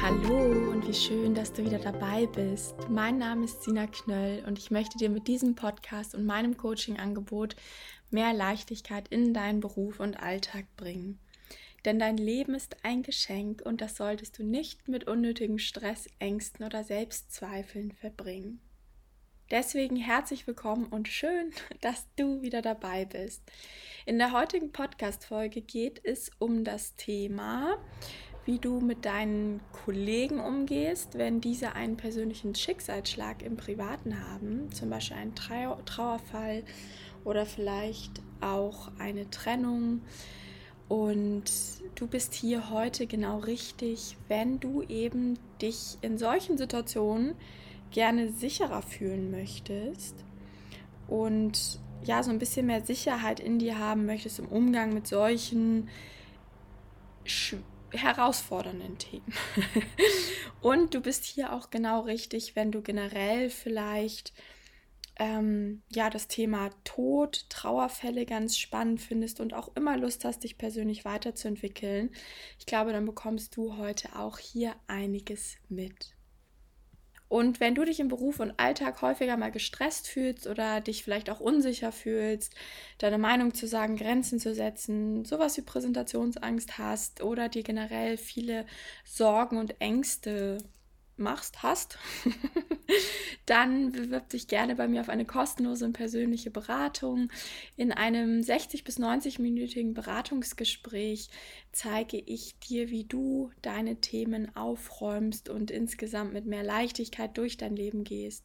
Hallo und wie schön, dass du wieder dabei bist. Mein Name ist Sina Knöll und ich möchte dir mit diesem Podcast und meinem Coaching-Angebot mehr Leichtigkeit in deinen Beruf und Alltag bringen. Denn dein Leben ist ein Geschenk und das solltest du nicht mit unnötigem Stress, Ängsten oder Selbstzweifeln verbringen. Deswegen herzlich willkommen und schön, dass du wieder dabei bist. In der heutigen Podcast-Folge geht es um das Thema, wie du mit deinen Kollegen umgehst, wenn diese einen persönlichen Schicksalsschlag im Privaten haben, zum Beispiel einen Trau Trauerfall oder vielleicht auch eine Trennung. Und du bist hier heute genau richtig, wenn du eben dich in solchen Situationen gerne sicherer fühlen möchtest und ja, so ein bisschen mehr Sicherheit in dir haben möchtest im Umgang mit solchen herausfordernden Themen. und du bist hier auch genau richtig, wenn du generell vielleicht ähm, ja das Thema Tod, Trauerfälle ganz spannend findest und auch immer Lust hast, dich persönlich weiterzuentwickeln. Ich glaube, dann bekommst du heute auch hier einiges mit. Und wenn du dich im Beruf und Alltag häufiger mal gestresst fühlst oder dich vielleicht auch unsicher fühlst, deine Meinung zu sagen, Grenzen zu setzen, sowas wie Präsentationsangst hast oder dir generell viele Sorgen und Ängste machst, hast, dann bewirb dich gerne bei mir auf eine kostenlose und persönliche Beratung. In einem 60 bis 90-minütigen Beratungsgespräch zeige ich dir, wie du deine Themen aufräumst und insgesamt mit mehr Leichtigkeit durch dein Leben gehst.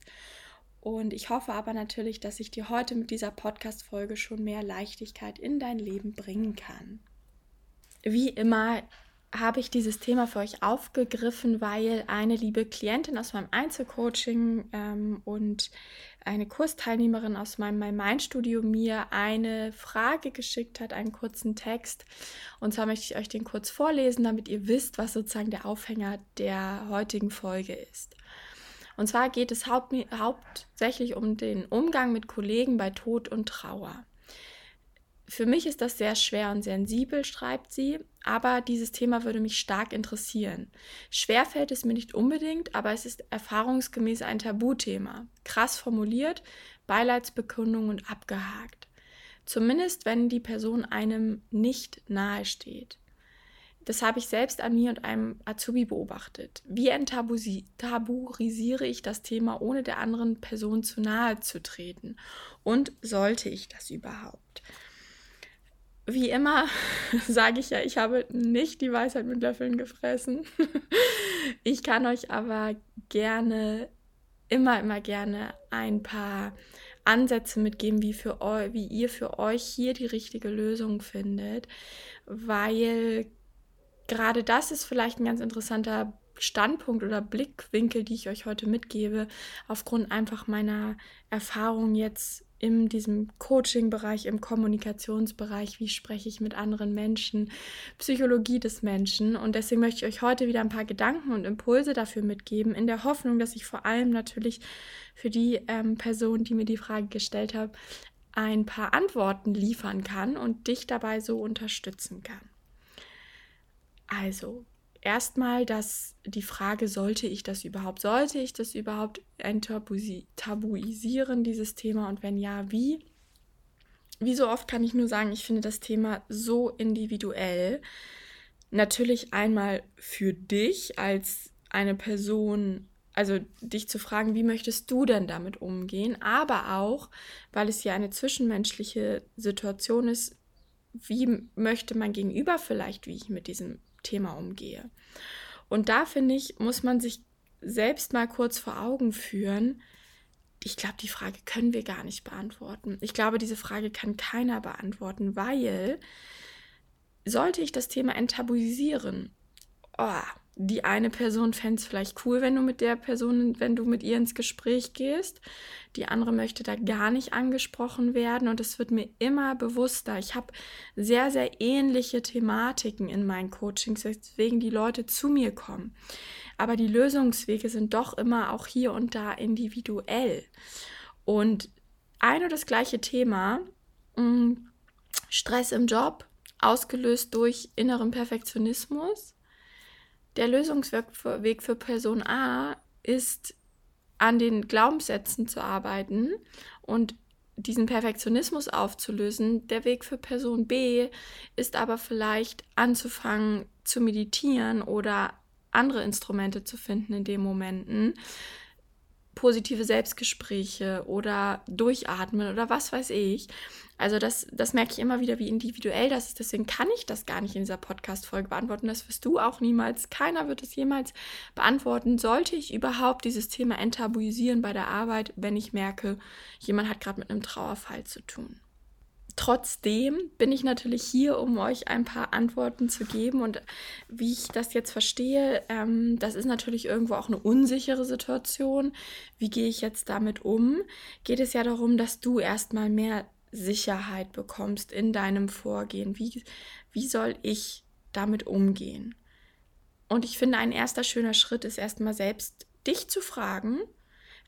Und ich hoffe aber natürlich, dass ich dir heute mit dieser Podcast-Folge schon mehr Leichtigkeit in dein Leben bringen kann. Wie immer habe ich dieses Thema für euch aufgegriffen, weil eine liebe Klientin aus meinem Einzelcoaching ähm, und eine Kursteilnehmerin aus meinem My Mind Studio mir eine Frage geschickt hat, einen kurzen Text. Und zwar möchte ich euch den kurz vorlesen, damit ihr wisst, was sozusagen der Aufhänger der heutigen Folge ist. Und zwar geht es haupt, hauptsächlich um den Umgang mit Kollegen bei Tod und Trauer. Für mich ist das sehr schwer und sensibel, schreibt sie, aber dieses Thema würde mich stark interessieren. Schwer fällt es mir nicht unbedingt, aber es ist erfahrungsgemäß ein Tabuthema. Krass formuliert, Beileidsbekundung und abgehakt. Zumindest wenn die Person einem nicht nahe steht. Das habe ich selbst an mir und einem Azubi beobachtet. Wie enttabuisiere ich das Thema, ohne der anderen Person zu nahe zu treten? Und sollte ich das überhaupt? Wie immer sage ich ja, ich habe nicht die Weisheit mit Löffeln gefressen. ich kann euch aber gerne, immer, immer gerne ein paar Ansätze mitgeben, wie, für eu wie ihr für euch hier die richtige Lösung findet, weil gerade das ist vielleicht ein ganz interessanter Standpunkt oder Blickwinkel, die ich euch heute mitgebe, aufgrund einfach meiner Erfahrung jetzt in diesem Coaching-Bereich, im Kommunikationsbereich, wie spreche ich mit anderen Menschen, Psychologie des Menschen. Und deswegen möchte ich euch heute wieder ein paar Gedanken und Impulse dafür mitgeben, in der Hoffnung, dass ich vor allem natürlich für die ähm, Person, die mir die Frage gestellt hat, ein paar Antworten liefern kann und dich dabei so unterstützen kann. Also, erstmal dass die Frage, sollte ich das überhaupt, sollte ich das überhaupt enttabuisieren, dieses Thema und wenn ja, wie? Wie so oft kann ich nur sagen, ich finde das Thema so individuell. Natürlich einmal für dich als eine Person, also dich zu fragen, wie möchtest du denn damit umgehen, aber auch, weil es ja eine zwischenmenschliche Situation ist, wie möchte mein Gegenüber vielleicht, wie ich mit diesem Thema umgehe. Und da finde ich, muss man sich selbst mal kurz vor Augen führen. Ich glaube, die Frage können wir gar nicht beantworten. Ich glaube, diese Frage kann keiner beantworten, weil sollte ich das Thema enttabuisieren, oh, die eine Person fände es vielleicht cool, wenn du mit der Person, wenn du mit ihr ins Gespräch gehst. Die andere möchte da gar nicht angesprochen werden und es wird mir immer bewusster. Ich habe sehr, sehr ähnliche Thematiken in meinen Coachings, weswegen die Leute zu mir kommen. Aber die Lösungswege sind doch immer auch hier und da individuell. Und ein und das gleiche Thema, mm, Stress im Job, ausgelöst durch inneren Perfektionismus der Lösungsweg für Person A ist, an den Glaubenssätzen zu arbeiten und diesen Perfektionismus aufzulösen. Der Weg für Person B ist aber vielleicht anzufangen zu meditieren oder andere Instrumente zu finden in den Momenten, positive Selbstgespräche oder durchatmen oder was weiß ich. Also das, das merke ich immer wieder, wie individuell das ist. Deswegen kann ich das gar nicht in dieser Podcast-Folge beantworten. Das wirst du auch niemals. Keiner wird es jemals beantworten. Sollte ich überhaupt dieses Thema enttabuisieren bei der Arbeit, wenn ich merke, jemand hat gerade mit einem Trauerfall zu tun? Trotzdem bin ich natürlich hier, um euch ein paar Antworten zu geben. Und wie ich das jetzt verstehe, ähm, das ist natürlich irgendwo auch eine unsichere Situation. Wie gehe ich jetzt damit um? Geht es ja darum, dass du erstmal mehr Sicherheit bekommst in deinem Vorgehen. Wie, wie soll ich damit umgehen? Und ich finde, ein erster schöner Schritt ist erstmal selbst dich zu fragen,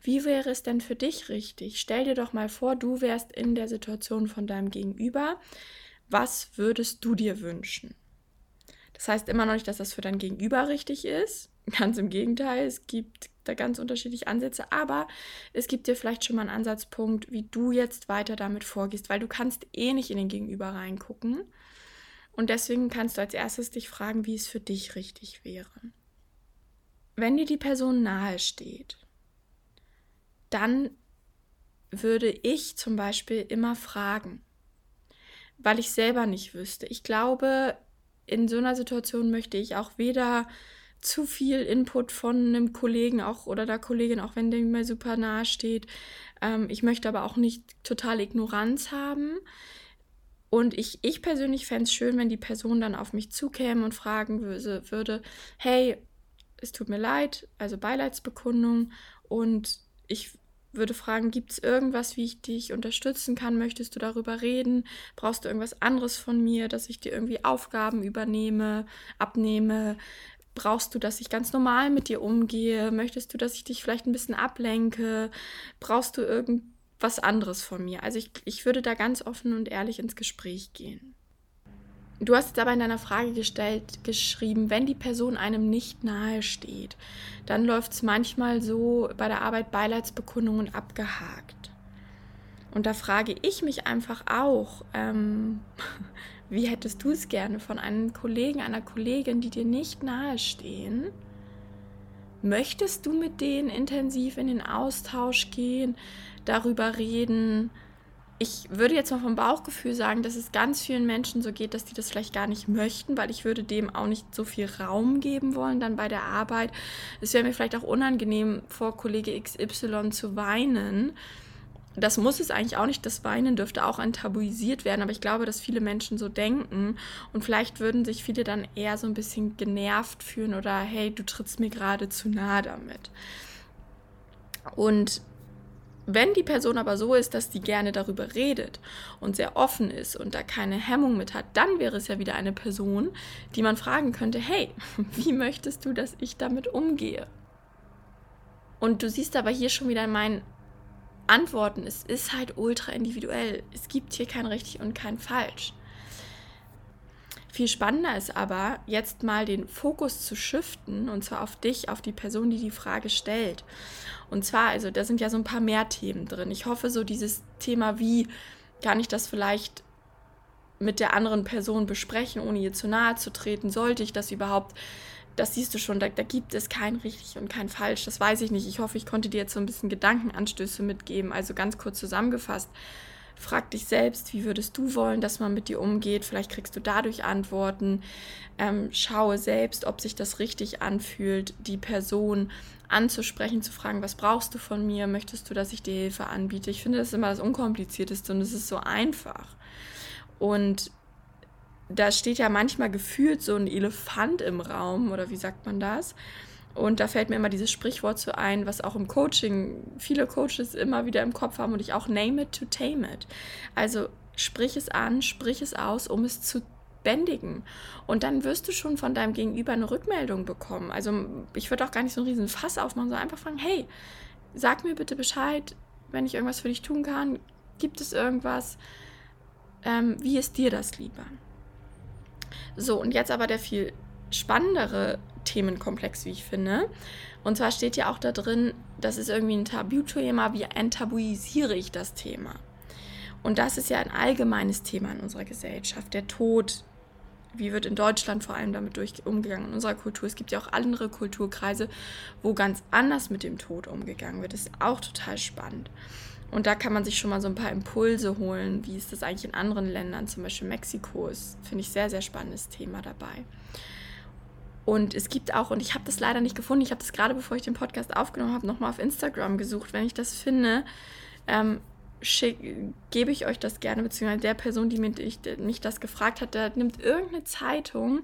wie wäre es denn für dich richtig? Stell dir doch mal vor, du wärst in der Situation von deinem Gegenüber. Was würdest du dir wünschen? Das heißt immer noch nicht, dass das für dein Gegenüber richtig ist. Ganz im Gegenteil, es gibt da ganz unterschiedliche Ansätze, aber es gibt dir vielleicht schon mal einen Ansatzpunkt, wie du jetzt weiter damit vorgehst, weil du kannst eh nicht in den Gegenüber reingucken. Und deswegen kannst du als erstes dich fragen, wie es für dich richtig wäre. Wenn dir die Person nahe steht, dann würde ich zum Beispiel immer fragen, weil ich selber nicht wüsste. Ich glaube, in so einer Situation möchte ich auch weder zu viel Input von einem Kollegen auch oder der Kollegin, auch wenn der mir super nahe steht. Ähm, ich möchte aber auch nicht total Ignoranz haben. Und ich, ich persönlich fände es schön, wenn die Person dann auf mich zukäme und fragen würde, hey, es tut mir leid, also Beileidsbekundung. Und ich würde fragen, gibt es irgendwas, wie ich dich unterstützen kann? Möchtest du darüber reden? Brauchst du irgendwas anderes von mir, dass ich dir irgendwie Aufgaben übernehme, abnehme? Brauchst du, dass ich ganz normal mit dir umgehe? Möchtest du, dass ich dich vielleicht ein bisschen ablenke? Brauchst du irgendwas anderes von mir? Also ich, ich würde da ganz offen und ehrlich ins Gespräch gehen. Du hast jetzt aber in deiner Frage gestellt, geschrieben, wenn die Person einem nicht nahe steht, dann läuft es manchmal so bei der Arbeit Beileidsbekundungen abgehakt. Und da frage ich mich einfach auch, ähm, wie hättest du es gerne von einem Kollegen, einer Kollegin, die dir nicht nahe stehen? Möchtest du mit denen intensiv in den Austausch gehen, darüber reden, ich würde jetzt mal vom Bauchgefühl sagen, dass es ganz vielen Menschen so geht, dass die das vielleicht gar nicht möchten, weil ich würde dem auch nicht so viel Raum geben wollen dann bei der Arbeit. Es wäre mir vielleicht auch unangenehm, vor Kollege XY zu weinen. Das muss es eigentlich auch nicht. Das Weinen dürfte auch enttabuisiert werden, aber ich glaube, dass viele Menschen so denken und vielleicht würden sich viele dann eher so ein bisschen genervt fühlen oder hey, du trittst mir gerade zu nah damit. Und wenn die Person aber so ist, dass sie gerne darüber redet und sehr offen ist und da keine Hemmung mit hat, dann wäre es ja wieder eine Person, die man fragen könnte, hey, wie möchtest du, dass ich damit umgehe? Und du siehst aber hier schon wieder in meinen Antworten, es ist halt ultra individuell. Es gibt hier kein richtig und kein falsch. Viel spannender ist aber, jetzt mal den Fokus zu shiften und zwar auf dich, auf die Person, die die Frage stellt. Und zwar, also da sind ja so ein paar mehr Themen drin. Ich hoffe, so dieses Thema, wie kann ich das vielleicht mit der anderen Person besprechen, ohne ihr zu nahe zu treten, sollte ich das überhaupt das siehst du schon, da, da, gibt es kein richtig und kein falsch. Das weiß ich nicht. Ich hoffe, ich konnte dir jetzt so ein bisschen Gedankenanstöße mitgeben. Also ganz kurz zusammengefasst. Frag dich selbst, wie würdest du wollen, dass man mit dir umgeht? Vielleicht kriegst du dadurch Antworten. Ähm, schaue selbst, ob sich das richtig anfühlt, die Person anzusprechen, zu fragen, was brauchst du von mir? Möchtest du, dass ich dir Hilfe anbiete? Ich finde das immer das Unkomplizierteste und es ist so einfach. Und da steht ja manchmal gefühlt so ein Elefant im Raum, oder wie sagt man das? Und da fällt mir immer dieses Sprichwort zu ein, was auch im Coaching viele Coaches immer wieder im Kopf haben und ich auch name it to tame it. Also sprich es an, sprich es aus, um es zu bändigen. Und dann wirst du schon von deinem Gegenüber eine Rückmeldung bekommen. Also ich würde auch gar nicht so einen riesen Fass aufmachen, sondern einfach fragen, hey, sag mir bitte Bescheid, wenn ich irgendwas für dich tun kann. Gibt es irgendwas? Ähm, wie ist dir das lieber? So, und jetzt aber der viel spannendere Themenkomplex, wie ich finde. Und zwar steht ja auch da drin, das ist irgendwie ein Tabuthema, wie enttabuisiere ich das Thema? Und das ist ja ein allgemeines Thema in unserer Gesellschaft. Der Tod, wie wird in Deutschland vor allem damit durch, umgegangen, in unserer Kultur. Es gibt ja auch andere Kulturkreise, wo ganz anders mit dem Tod umgegangen wird. Das ist auch total spannend. Und da kann man sich schon mal so ein paar Impulse holen, wie ist das eigentlich in anderen Ländern, zum Beispiel Mexiko ist, finde ich, sehr, sehr spannendes Thema dabei. Und es gibt auch, und ich habe das leider nicht gefunden, ich habe das gerade bevor ich den Podcast aufgenommen habe, nochmal auf Instagram gesucht. Wenn ich das finde, ähm, gebe ich euch das gerne, beziehungsweise der Person, die mich, mich das gefragt hat, der nimmt irgendeine Zeitung,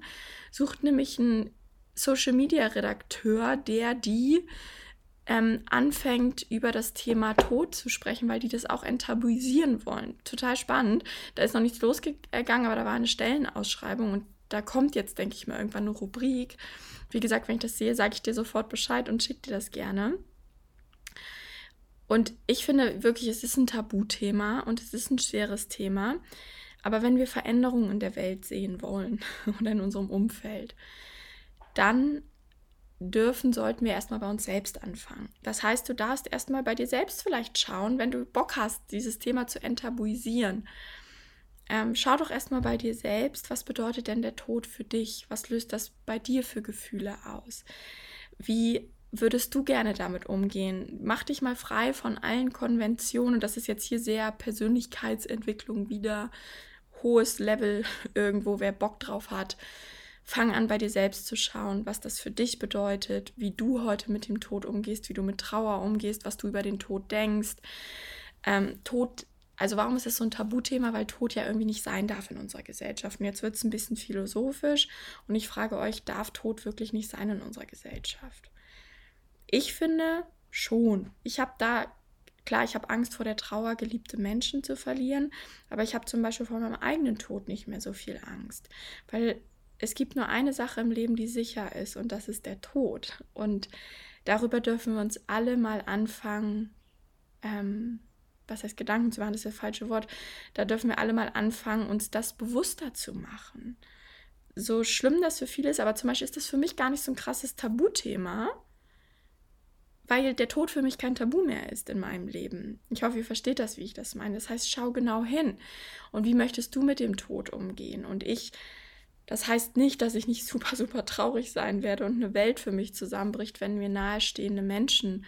sucht nämlich einen Social Media Redakteur, der die ähm, anfängt, über das Thema Tod zu sprechen, weil die das auch enttabuisieren wollen. Total spannend. Da ist noch nichts losgegangen, aber da war eine Stellenausschreibung und da kommt jetzt, denke ich mal, irgendwann eine Rubrik. Wie gesagt, wenn ich das sehe, sage ich dir sofort Bescheid und schicke dir das gerne. Und ich finde wirklich, es ist ein Tabuthema und es ist ein schweres Thema. Aber wenn wir Veränderungen in der Welt sehen wollen oder in unserem Umfeld, dann dürfen, sollten wir erstmal bei uns selbst anfangen. Das heißt, du darfst erstmal bei dir selbst vielleicht schauen, wenn du Bock hast, dieses Thema zu enttabuisieren. Ähm, schau doch erstmal bei dir selbst, was bedeutet denn der Tod für dich? Was löst das bei dir für Gefühle aus? Wie würdest du gerne damit umgehen? Mach dich mal frei von allen Konventionen. Das ist jetzt hier sehr Persönlichkeitsentwicklung wieder, hohes Level irgendwo, wer Bock drauf hat. Fang an, bei dir selbst zu schauen, was das für dich bedeutet, wie du heute mit dem Tod umgehst, wie du mit Trauer umgehst, was du über den Tod denkst. Ähm, Tod, also warum ist das so ein Tabuthema? Weil Tod ja irgendwie nicht sein darf in unserer Gesellschaft. Und jetzt wird es ein bisschen philosophisch und ich frage euch, darf Tod wirklich nicht sein in unserer Gesellschaft? Ich finde schon. Ich habe da Klar, ich habe Angst vor der Trauer, geliebte Menschen zu verlieren, aber ich habe zum Beispiel vor meinem eigenen Tod nicht mehr so viel Angst, weil es gibt nur eine Sache im Leben, die sicher ist, und das ist der Tod. Und darüber dürfen wir uns alle mal anfangen, ähm, was heißt Gedanken zu machen, das ist das falsche Wort, da dürfen wir alle mal anfangen, uns das bewusster zu machen. So schlimm das für viele ist, aber zum Beispiel ist das für mich gar nicht so ein krasses Tabuthema, weil der Tod für mich kein Tabu mehr ist in meinem Leben. Ich hoffe, ihr versteht das, wie ich das meine. Das heißt, schau genau hin. Und wie möchtest du mit dem Tod umgehen? Und ich das heißt nicht, dass ich nicht super, super traurig sein werde und eine Welt für mich zusammenbricht, wenn mir nahestehende Menschen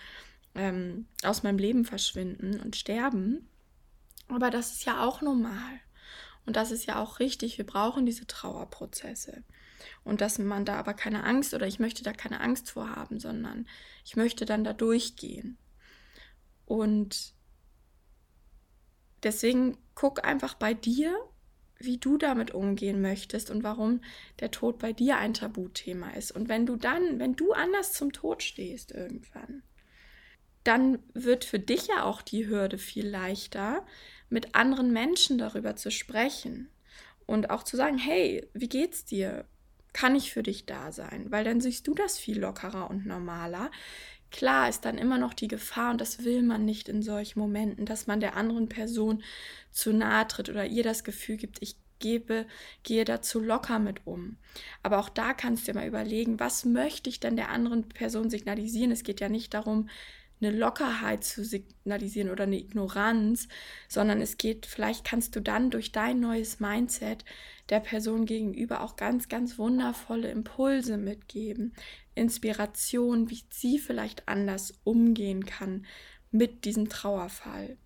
ähm, aus meinem Leben verschwinden und sterben. Aber das ist ja auch normal. Und das ist ja auch richtig. Wir brauchen diese Trauerprozesse. Und dass man da aber keine Angst oder ich möchte da keine Angst vor haben, sondern ich möchte dann da durchgehen. Und deswegen guck einfach bei dir, wie du damit umgehen möchtest und warum der Tod bei dir ein Tabuthema ist. Und wenn du dann, wenn du anders zum Tod stehst irgendwann, dann wird für dich ja auch die Hürde viel leichter, mit anderen Menschen darüber zu sprechen und auch zu sagen, hey, wie geht's dir? Kann ich für dich da sein? Weil dann siehst du das viel lockerer und normaler. Klar ist dann immer noch die Gefahr, und das will man nicht in solchen Momenten, dass man der anderen Person zu nahe tritt oder ihr das Gefühl gibt, ich gebe, gehe dazu locker mit um. Aber auch da kannst du dir mal überlegen, was möchte ich denn der anderen Person signalisieren? Es geht ja nicht darum, eine Lockerheit zu signalisieren oder eine Ignoranz, sondern es geht, vielleicht kannst du dann durch dein neues Mindset der Person gegenüber auch ganz, ganz wundervolle Impulse mitgeben, Inspiration, wie sie vielleicht anders umgehen kann mit diesem Trauerfall.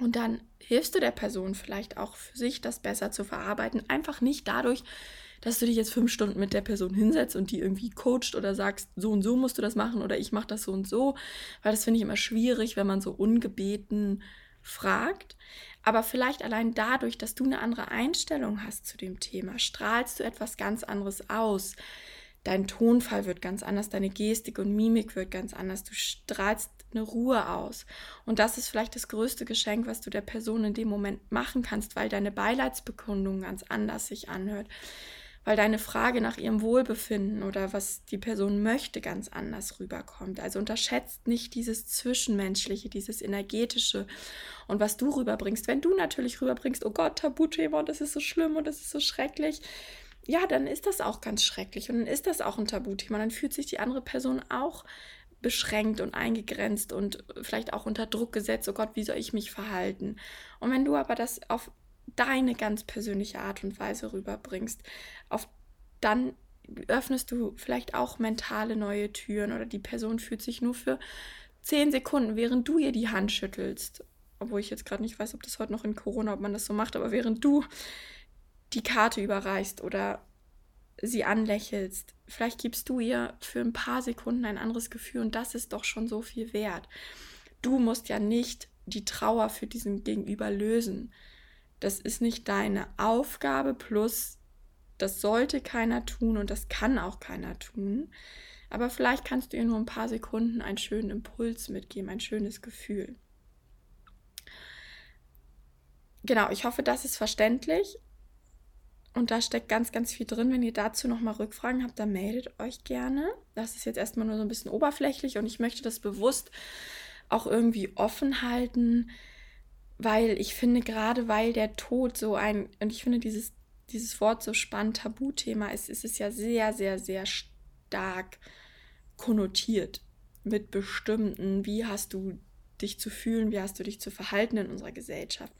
Und dann hilfst du der Person vielleicht auch für sich, das besser zu verarbeiten. Einfach nicht dadurch, dass du dich jetzt fünf Stunden mit der Person hinsetzt und die irgendwie coacht oder sagst, so und so musst du das machen oder ich mache das so und so. Weil das finde ich immer schwierig, wenn man so ungebeten fragt. Aber vielleicht allein dadurch, dass du eine andere Einstellung hast zu dem Thema, strahlst du etwas ganz anderes aus. Dein Tonfall wird ganz anders, deine Gestik und Mimik wird ganz anders. Du strahlst eine Ruhe aus. Und das ist vielleicht das größte Geschenk, was du der Person in dem Moment machen kannst, weil deine Beileidsbekundung ganz anders sich anhört weil deine Frage nach ihrem Wohlbefinden oder was die Person möchte ganz anders rüberkommt. Also unterschätzt nicht dieses Zwischenmenschliche, dieses Energetische und was du rüberbringst. Wenn du natürlich rüberbringst, oh Gott, Tabuthema und das ist so schlimm und das ist so schrecklich, ja, dann ist das auch ganz schrecklich und dann ist das auch ein Tabuthema. Dann fühlt sich die andere Person auch beschränkt und eingegrenzt und vielleicht auch unter Druck gesetzt, oh Gott, wie soll ich mich verhalten? Und wenn du aber das auf deine ganz persönliche Art und Weise rüberbringst, auf dann öffnest du vielleicht auch mentale neue Türen oder die Person fühlt sich nur für zehn Sekunden, während du ihr die Hand schüttelst, obwohl ich jetzt gerade nicht weiß, ob das heute noch in Corona, ob man das so macht, aber während du die Karte überreichst oder sie anlächelst, vielleicht gibst du ihr für ein paar Sekunden ein anderes Gefühl und das ist doch schon so viel wert. Du musst ja nicht die Trauer für diesen Gegenüber lösen. Das ist nicht deine Aufgabe, plus das sollte keiner tun und das kann auch keiner tun. Aber vielleicht kannst du ihr nur ein paar Sekunden einen schönen Impuls mitgeben, ein schönes Gefühl. Genau, ich hoffe, das ist verständlich. Und da steckt ganz, ganz viel drin. Wenn ihr dazu nochmal Rückfragen habt, dann meldet euch gerne. Das ist jetzt erstmal nur so ein bisschen oberflächlich und ich möchte das bewusst auch irgendwie offen halten, weil ich finde, gerade weil der Tod so ein, und ich finde dieses, dieses Wort so spannend, Tabuthema ist, ist es ja sehr, sehr, sehr stark konnotiert mit bestimmten, wie hast du dich zu fühlen, wie hast du dich zu verhalten in unserer Gesellschaft.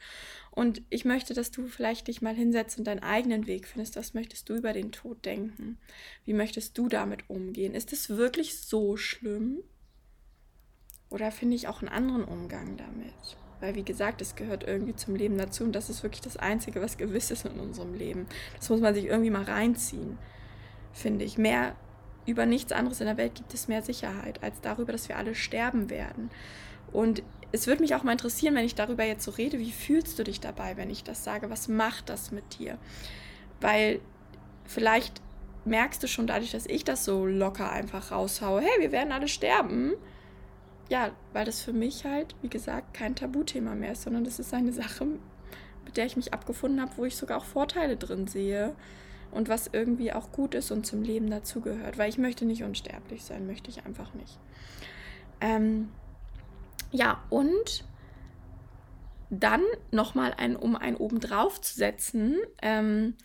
Und ich möchte, dass du vielleicht dich mal hinsetzt und deinen eigenen Weg findest. Was möchtest du über den Tod denken? Wie möchtest du damit umgehen? Ist es wirklich so schlimm? Oder finde ich auch einen anderen Umgang damit? Weil, wie gesagt, es gehört irgendwie zum Leben dazu und das ist wirklich das Einzige, was gewiss ist in unserem Leben. Das muss man sich irgendwie mal reinziehen, finde ich. Mehr über nichts anderes in der Welt gibt es mehr Sicherheit als darüber, dass wir alle sterben werden. Und es würde mich auch mal interessieren, wenn ich darüber jetzt so rede, wie fühlst du dich dabei, wenn ich das sage? Was macht das mit dir? Weil vielleicht merkst du schon dadurch, dass ich das so locker einfach raushaue, hey, wir werden alle sterben ja, weil das für mich halt, wie gesagt, kein Tabuthema mehr ist, sondern das ist eine Sache, mit der ich mich abgefunden habe, wo ich sogar auch Vorteile drin sehe und was irgendwie auch gut ist und zum Leben dazugehört, weil ich möchte nicht unsterblich sein, möchte ich einfach nicht. Ähm, ja, und dann nochmal ein, um ein obendrauf zu setzen, ähm,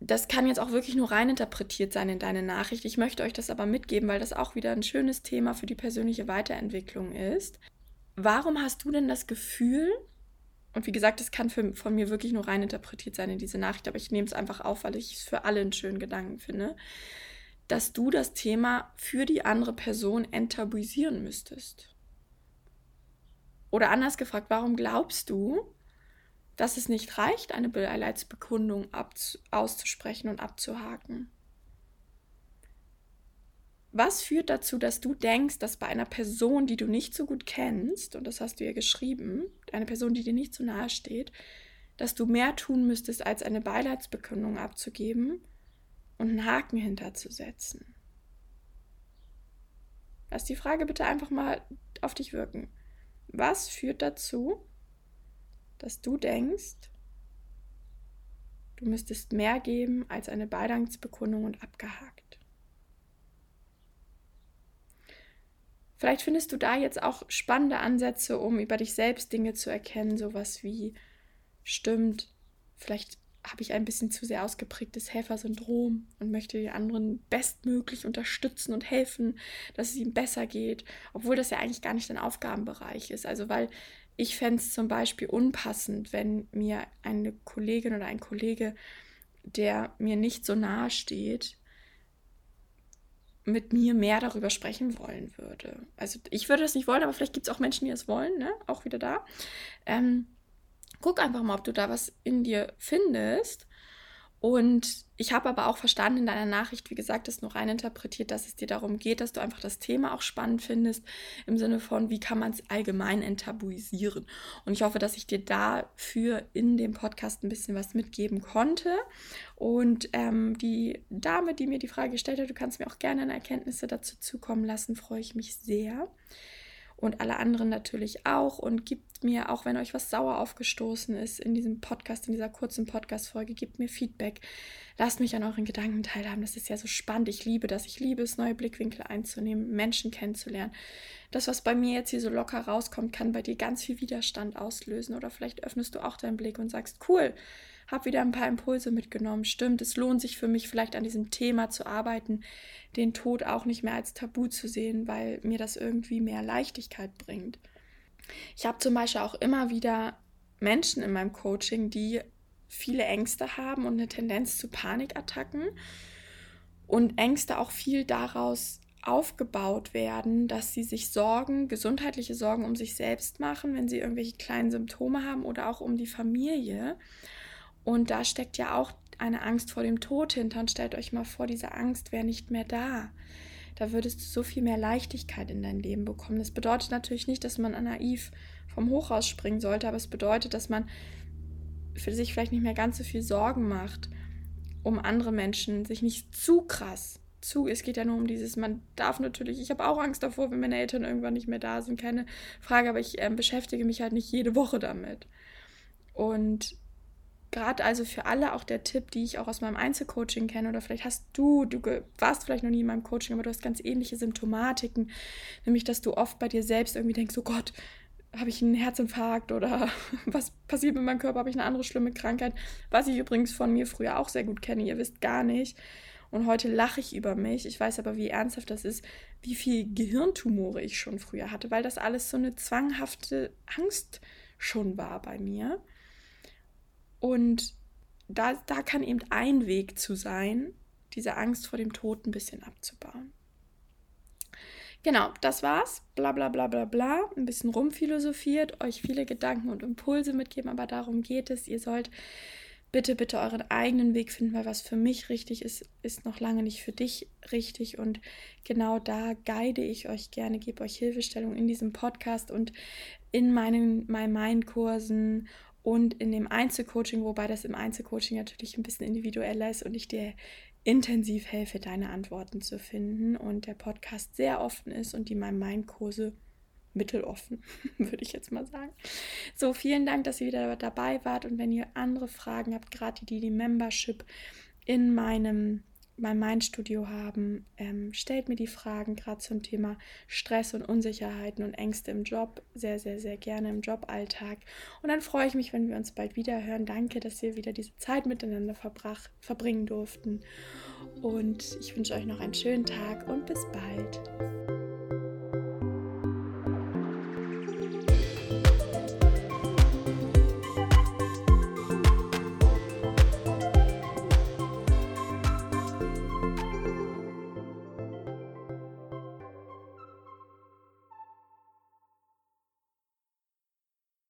das kann jetzt auch wirklich nur rein interpretiert sein in deine Nachricht. Ich möchte euch das aber mitgeben, weil das auch wieder ein schönes Thema für die persönliche Weiterentwicklung ist. Warum hast du denn das Gefühl, und wie gesagt, das kann für, von mir wirklich nur rein interpretiert sein in diese Nachricht, aber ich nehme es einfach auf, weil ich es für alle einen schönen Gedanken finde, dass du das Thema für die andere Person enttabuisieren müsstest? Oder anders gefragt, warum glaubst du, dass es nicht reicht, eine Beileidsbekundung auszusprechen und abzuhaken. Was führt dazu, dass du denkst, dass bei einer Person, die du nicht so gut kennst, und das hast du ja geschrieben, eine Person, die dir nicht so nahe steht, dass du mehr tun müsstest, als eine Beileidsbekundung abzugeben und einen Haken hinterzusetzen? Lass die Frage bitte einfach mal auf dich wirken. Was führt dazu, dass du denkst, du müsstest mehr geben als eine Beidangsbekundung und abgehakt. Vielleicht findest du da jetzt auch spannende Ansätze, um über dich selbst Dinge zu erkennen, sowas wie stimmt, vielleicht habe ich ein bisschen zu sehr ausgeprägtes Helfersyndrom und möchte die anderen bestmöglich unterstützen und helfen, dass es ihnen besser geht, obwohl das ja eigentlich gar nicht dein Aufgabenbereich ist. Also weil ich fände es zum Beispiel unpassend, wenn mir eine Kollegin oder ein Kollege, der mir nicht so nahe steht, mit mir mehr darüber sprechen wollen würde. Also ich würde das nicht wollen, aber vielleicht gibt es auch Menschen, die es wollen, ne? Auch wieder da. Ähm, guck einfach mal, ob du da was in dir findest. Und ich habe aber auch verstanden in deiner Nachricht, wie gesagt, das nur rein interpretiert, dass es dir darum geht, dass du einfach das Thema auch spannend findest, im Sinne von, wie kann man es allgemein enttabuisieren. Und ich hoffe, dass ich dir dafür in dem Podcast ein bisschen was mitgeben konnte. Und ähm, die Dame, die mir die Frage gestellt hat, du kannst mir auch gerne Erkenntnisse dazu zukommen lassen, freue ich mich sehr und alle anderen natürlich auch. Und gibt mir, auch wenn euch was sauer aufgestoßen ist in diesem Podcast, in dieser kurzen Podcast-Folge, gebt mir Feedback. Lasst mich an euren Gedanken teilhaben. Das ist ja so spannend. Ich liebe das. Ich liebe es, neue Blickwinkel einzunehmen, Menschen kennenzulernen. Das, was bei mir jetzt hier so locker rauskommt, kann bei dir ganz viel Widerstand auslösen. Oder vielleicht öffnest du auch deinen Blick und sagst, cool, habe wieder ein paar Impulse mitgenommen. Stimmt, es lohnt sich für mich vielleicht an diesem Thema zu arbeiten, den Tod auch nicht mehr als Tabu zu sehen, weil mir das irgendwie mehr Leichtigkeit bringt. Ich habe zum Beispiel auch immer wieder Menschen in meinem Coaching, die viele Ängste haben und eine Tendenz zu Panikattacken und Ängste auch viel daraus aufgebaut werden, dass sie sich Sorgen, gesundheitliche Sorgen um sich selbst machen, wenn sie irgendwelche kleinen Symptome haben oder auch um die Familie. Und da steckt ja auch eine Angst vor dem Tod hinter. Und stellt euch mal vor, diese Angst wäre nicht mehr da. Da würdest du so viel mehr Leichtigkeit in dein Leben bekommen. Das bedeutet natürlich nicht, dass man naiv vom Hochhaus springen sollte, aber es bedeutet, dass man für sich vielleicht nicht mehr ganz so viel Sorgen macht um andere Menschen, sich nicht zu krass zu. Es geht ja nur um dieses, man darf natürlich, ich habe auch Angst davor, wenn meine Eltern irgendwann nicht mehr da sind, keine Frage, aber ich äh, beschäftige mich halt nicht jede Woche damit. Und gerade also für alle auch der Tipp, die ich auch aus meinem Einzelcoaching kenne, oder vielleicht hast du, du warst vielleicht noch nie in meinem Coaching, aber du hast ganz ähnliche Symptomatiken, nämlich dass du oft bei dir selbst irgendwie denkst, oh Gott, habe ich einen Herzinfarkt oder was passiert mit meinem Körper, habe ich eine andere schlimme Krankheit, was ich übrigens von mir früher auch sehr gut kenne, ihr wisst gar nicht. Und heute lache ich über mich. Ich weiß aber, wie ernsthaft das ist, wie viel Gehirntumore ich schon früher hatte, weil das alles so eine zwanghafte Angst schon war bei mir. Und da, da kann eben ein Weg zu sein, diese Angst vor dem Tod ein bisschen abzubauen. Genau, das war's. Bla bla bla bla bla. Ein bisschen rumphilosophiert, euch viele Gedanken und Impulse mitgeben, aber darum geht es. Ihr sollt bitte, bitte euren eigenen Weg finden, weil was für mich richtig ist, ist noch lange nicht für dich richtig. Und genau da guide ich euch gerne, gebe euch Hilfestellung in diesem Podcast und in meinen My Mind Kursen und in dem Einzelcoaching, wobei das im Einzelcoaching natürlich ein bisschen individueller ist und ich dir intensiv helfe, deine Antworten zu finden und der Podcast sehr offen ist und die My Mind Kurse mitteloffen, würde ich jetzt mal sagen. So, vielen Dank, dass ihr wieder dabei wart und wenn ihr andere Fragen habt, gerade die, die Membership in meinem mein Mindstudio haben, ähm, stellt mir die Fragen gerade zum Thema Stress und Unsicherheiten und Ängste im Job sehr, sehr, sehr gerne im Joballtag. Und dann freue ich mich, wenn wir uns bald wieder hören. Danke, dass wir wieder diese Zeit miteinander verbringen durften. Und ich wünsche euch noch einen schönen Tag und bis bald.